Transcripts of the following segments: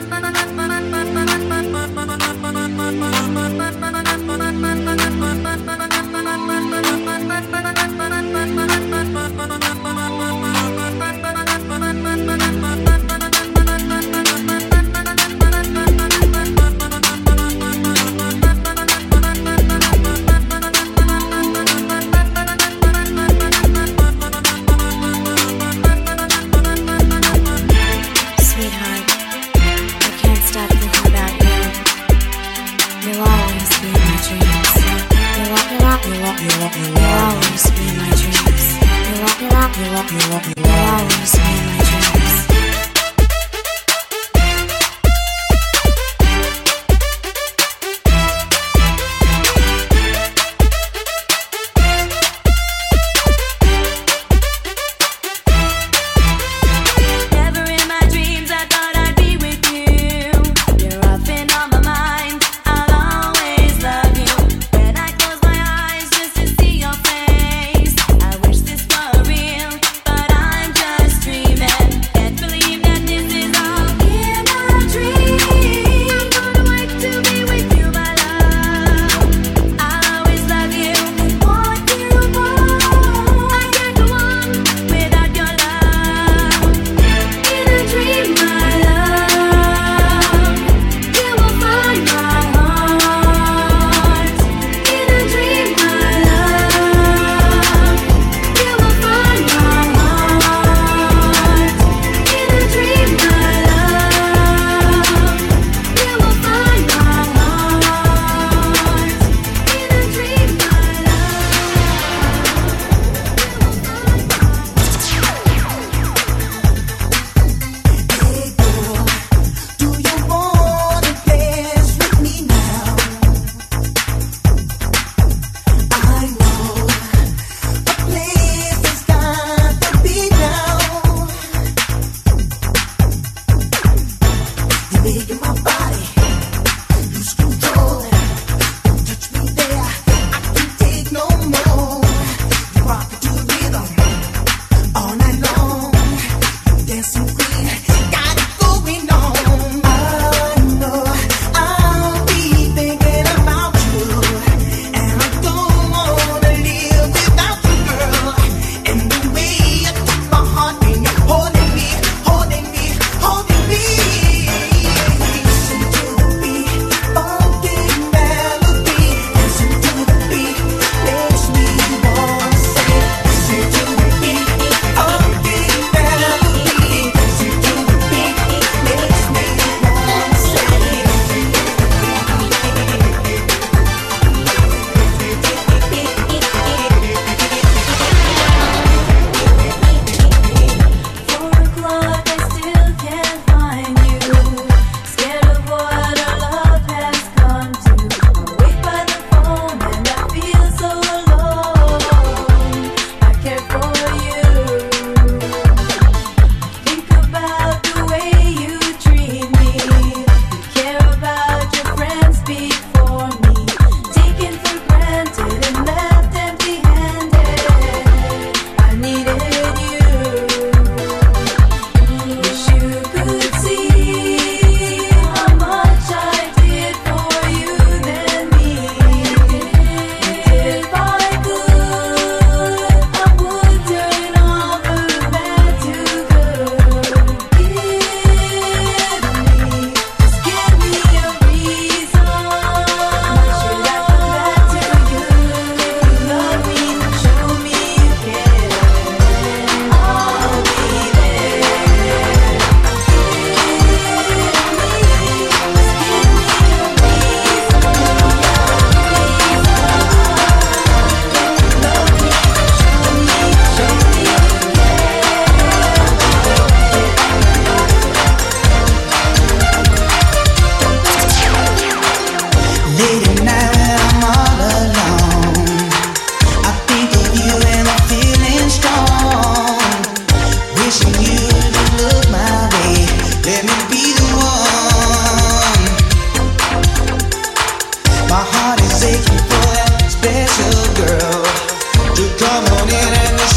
the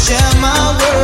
share my world.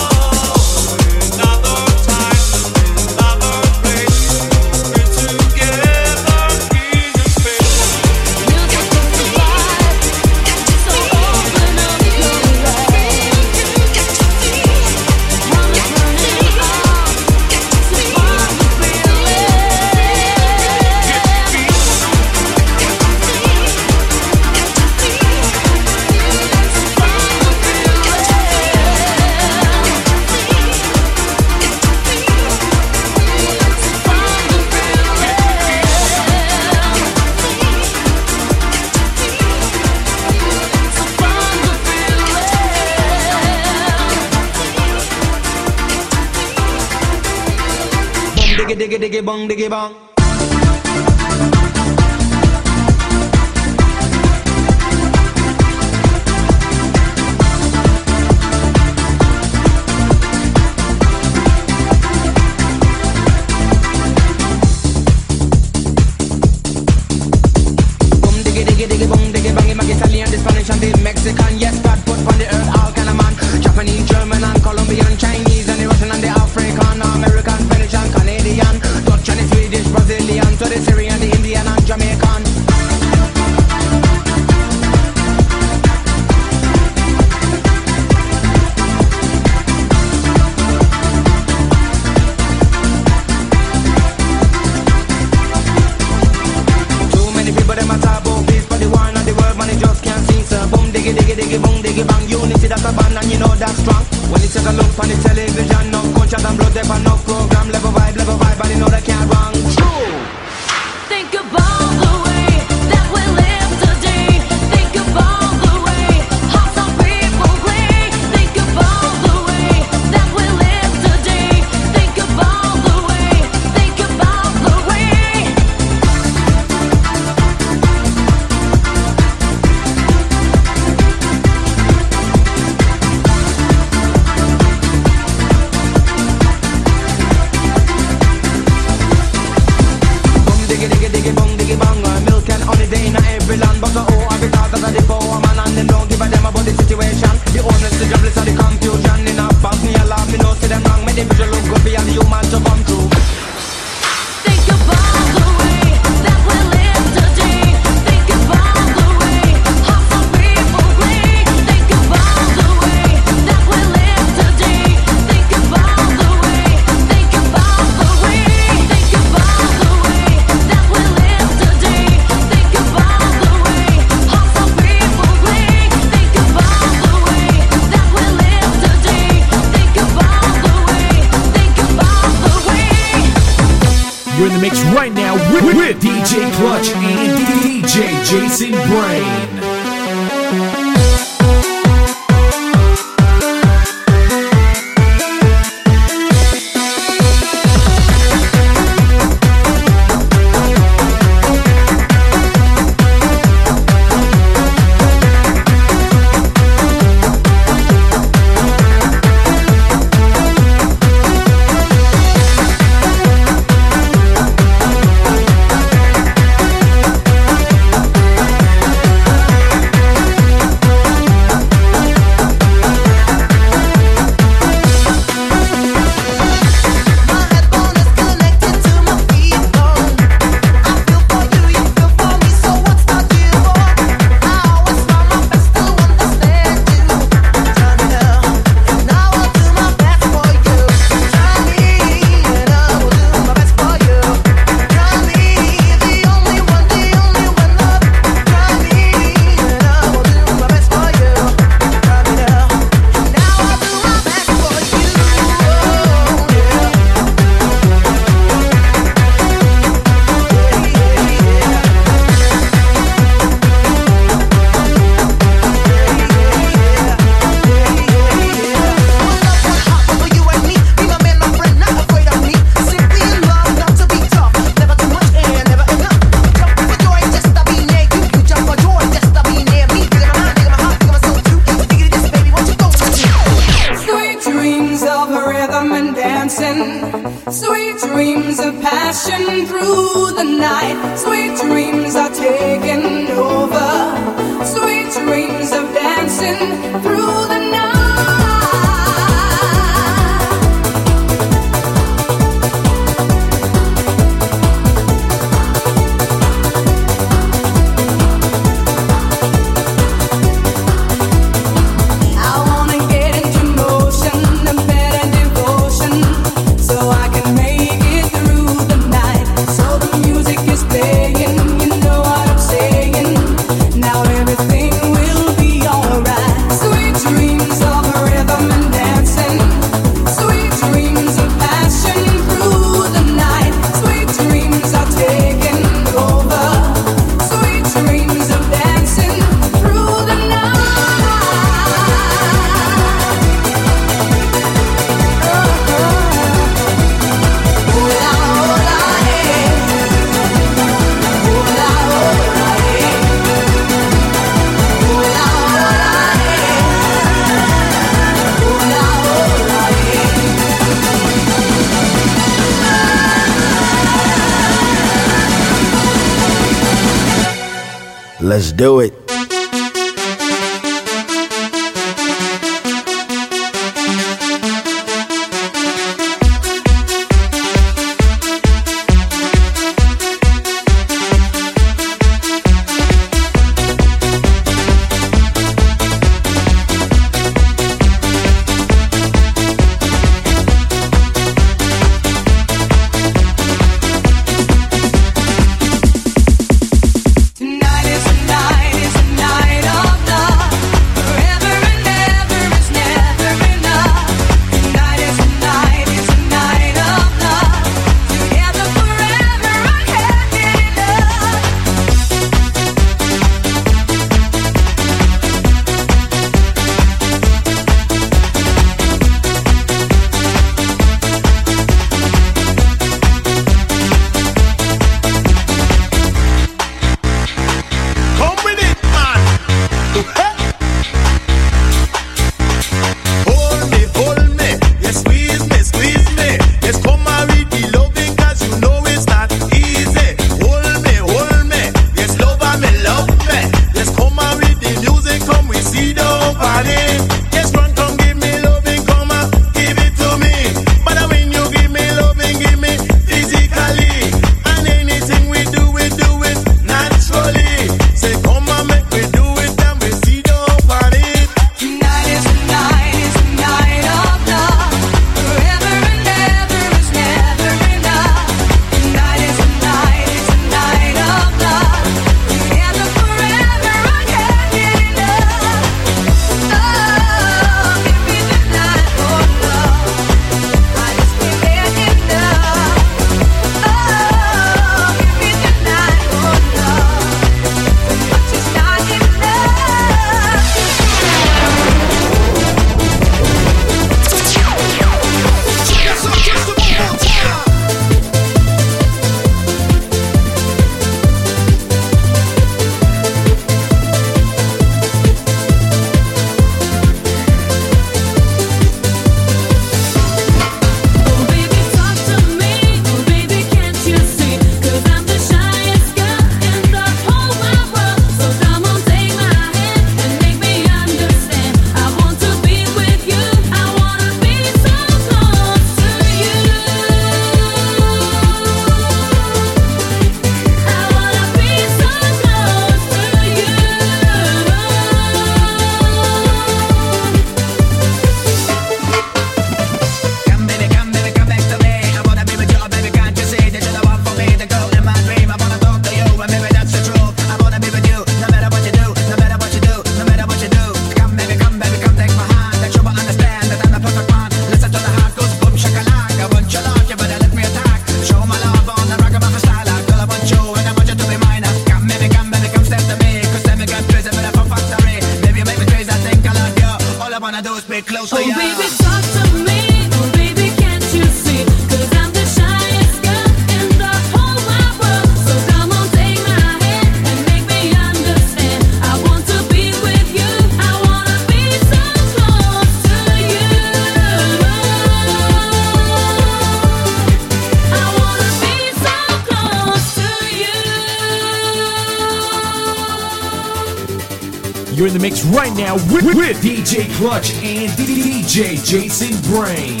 Klutch and DJ Jason Brain.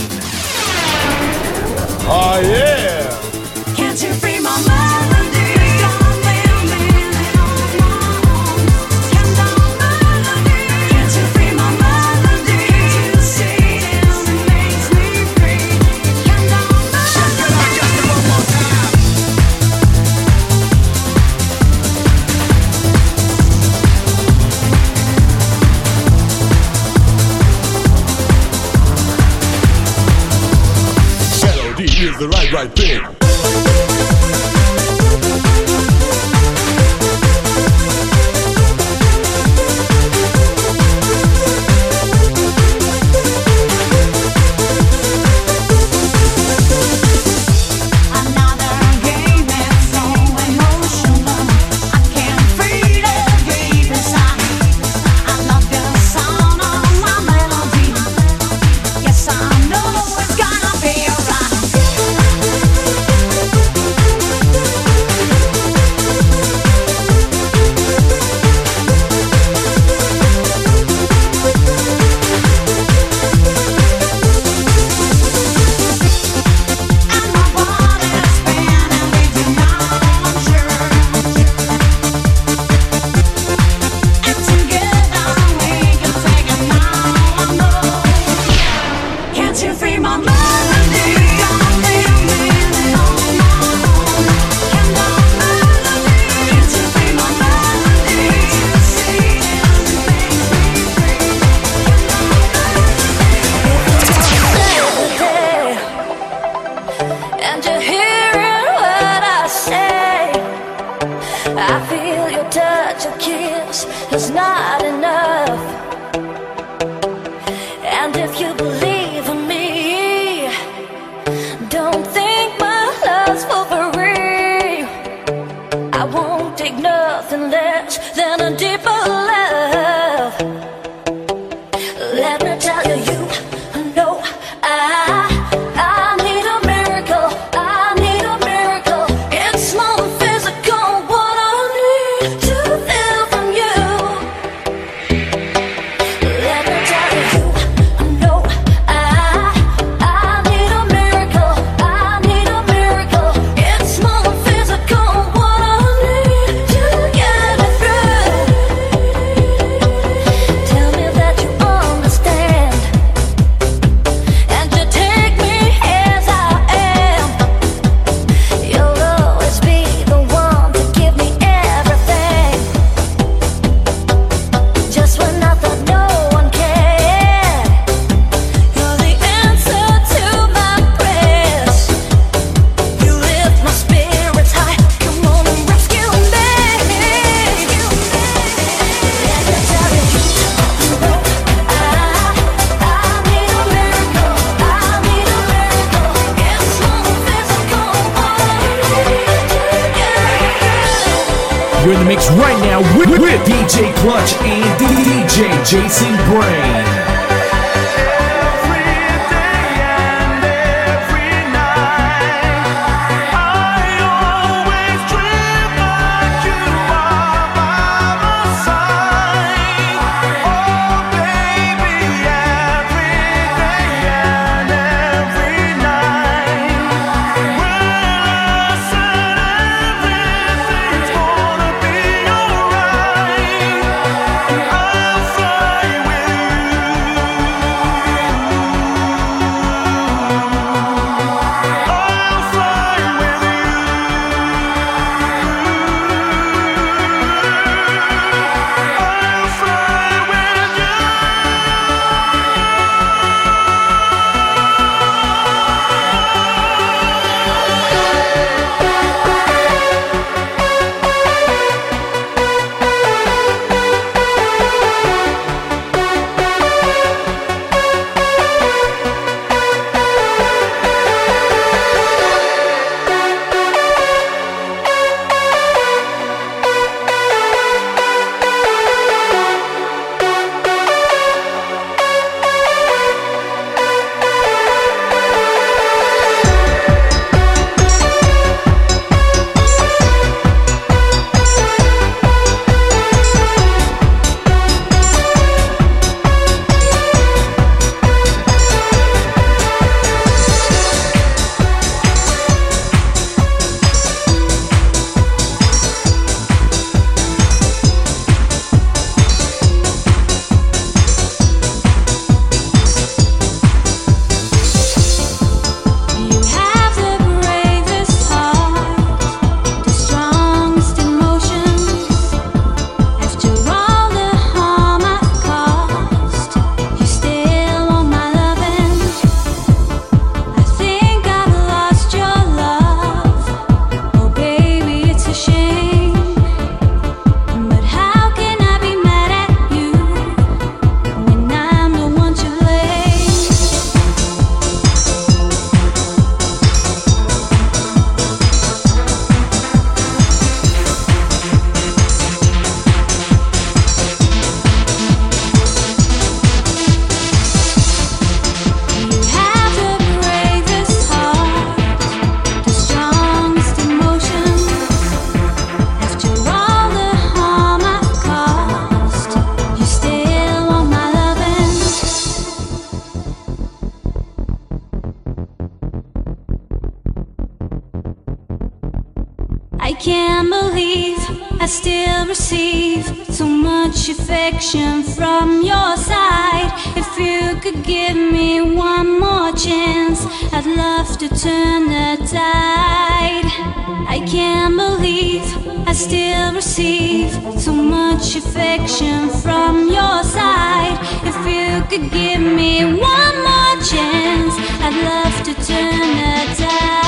will receive so much affection from your side. If you could give me one more chance, I'd love to turn the tide. I can't believe I still receive so much affection from your side. If you could give me one more chance, I'd love to turn the tide.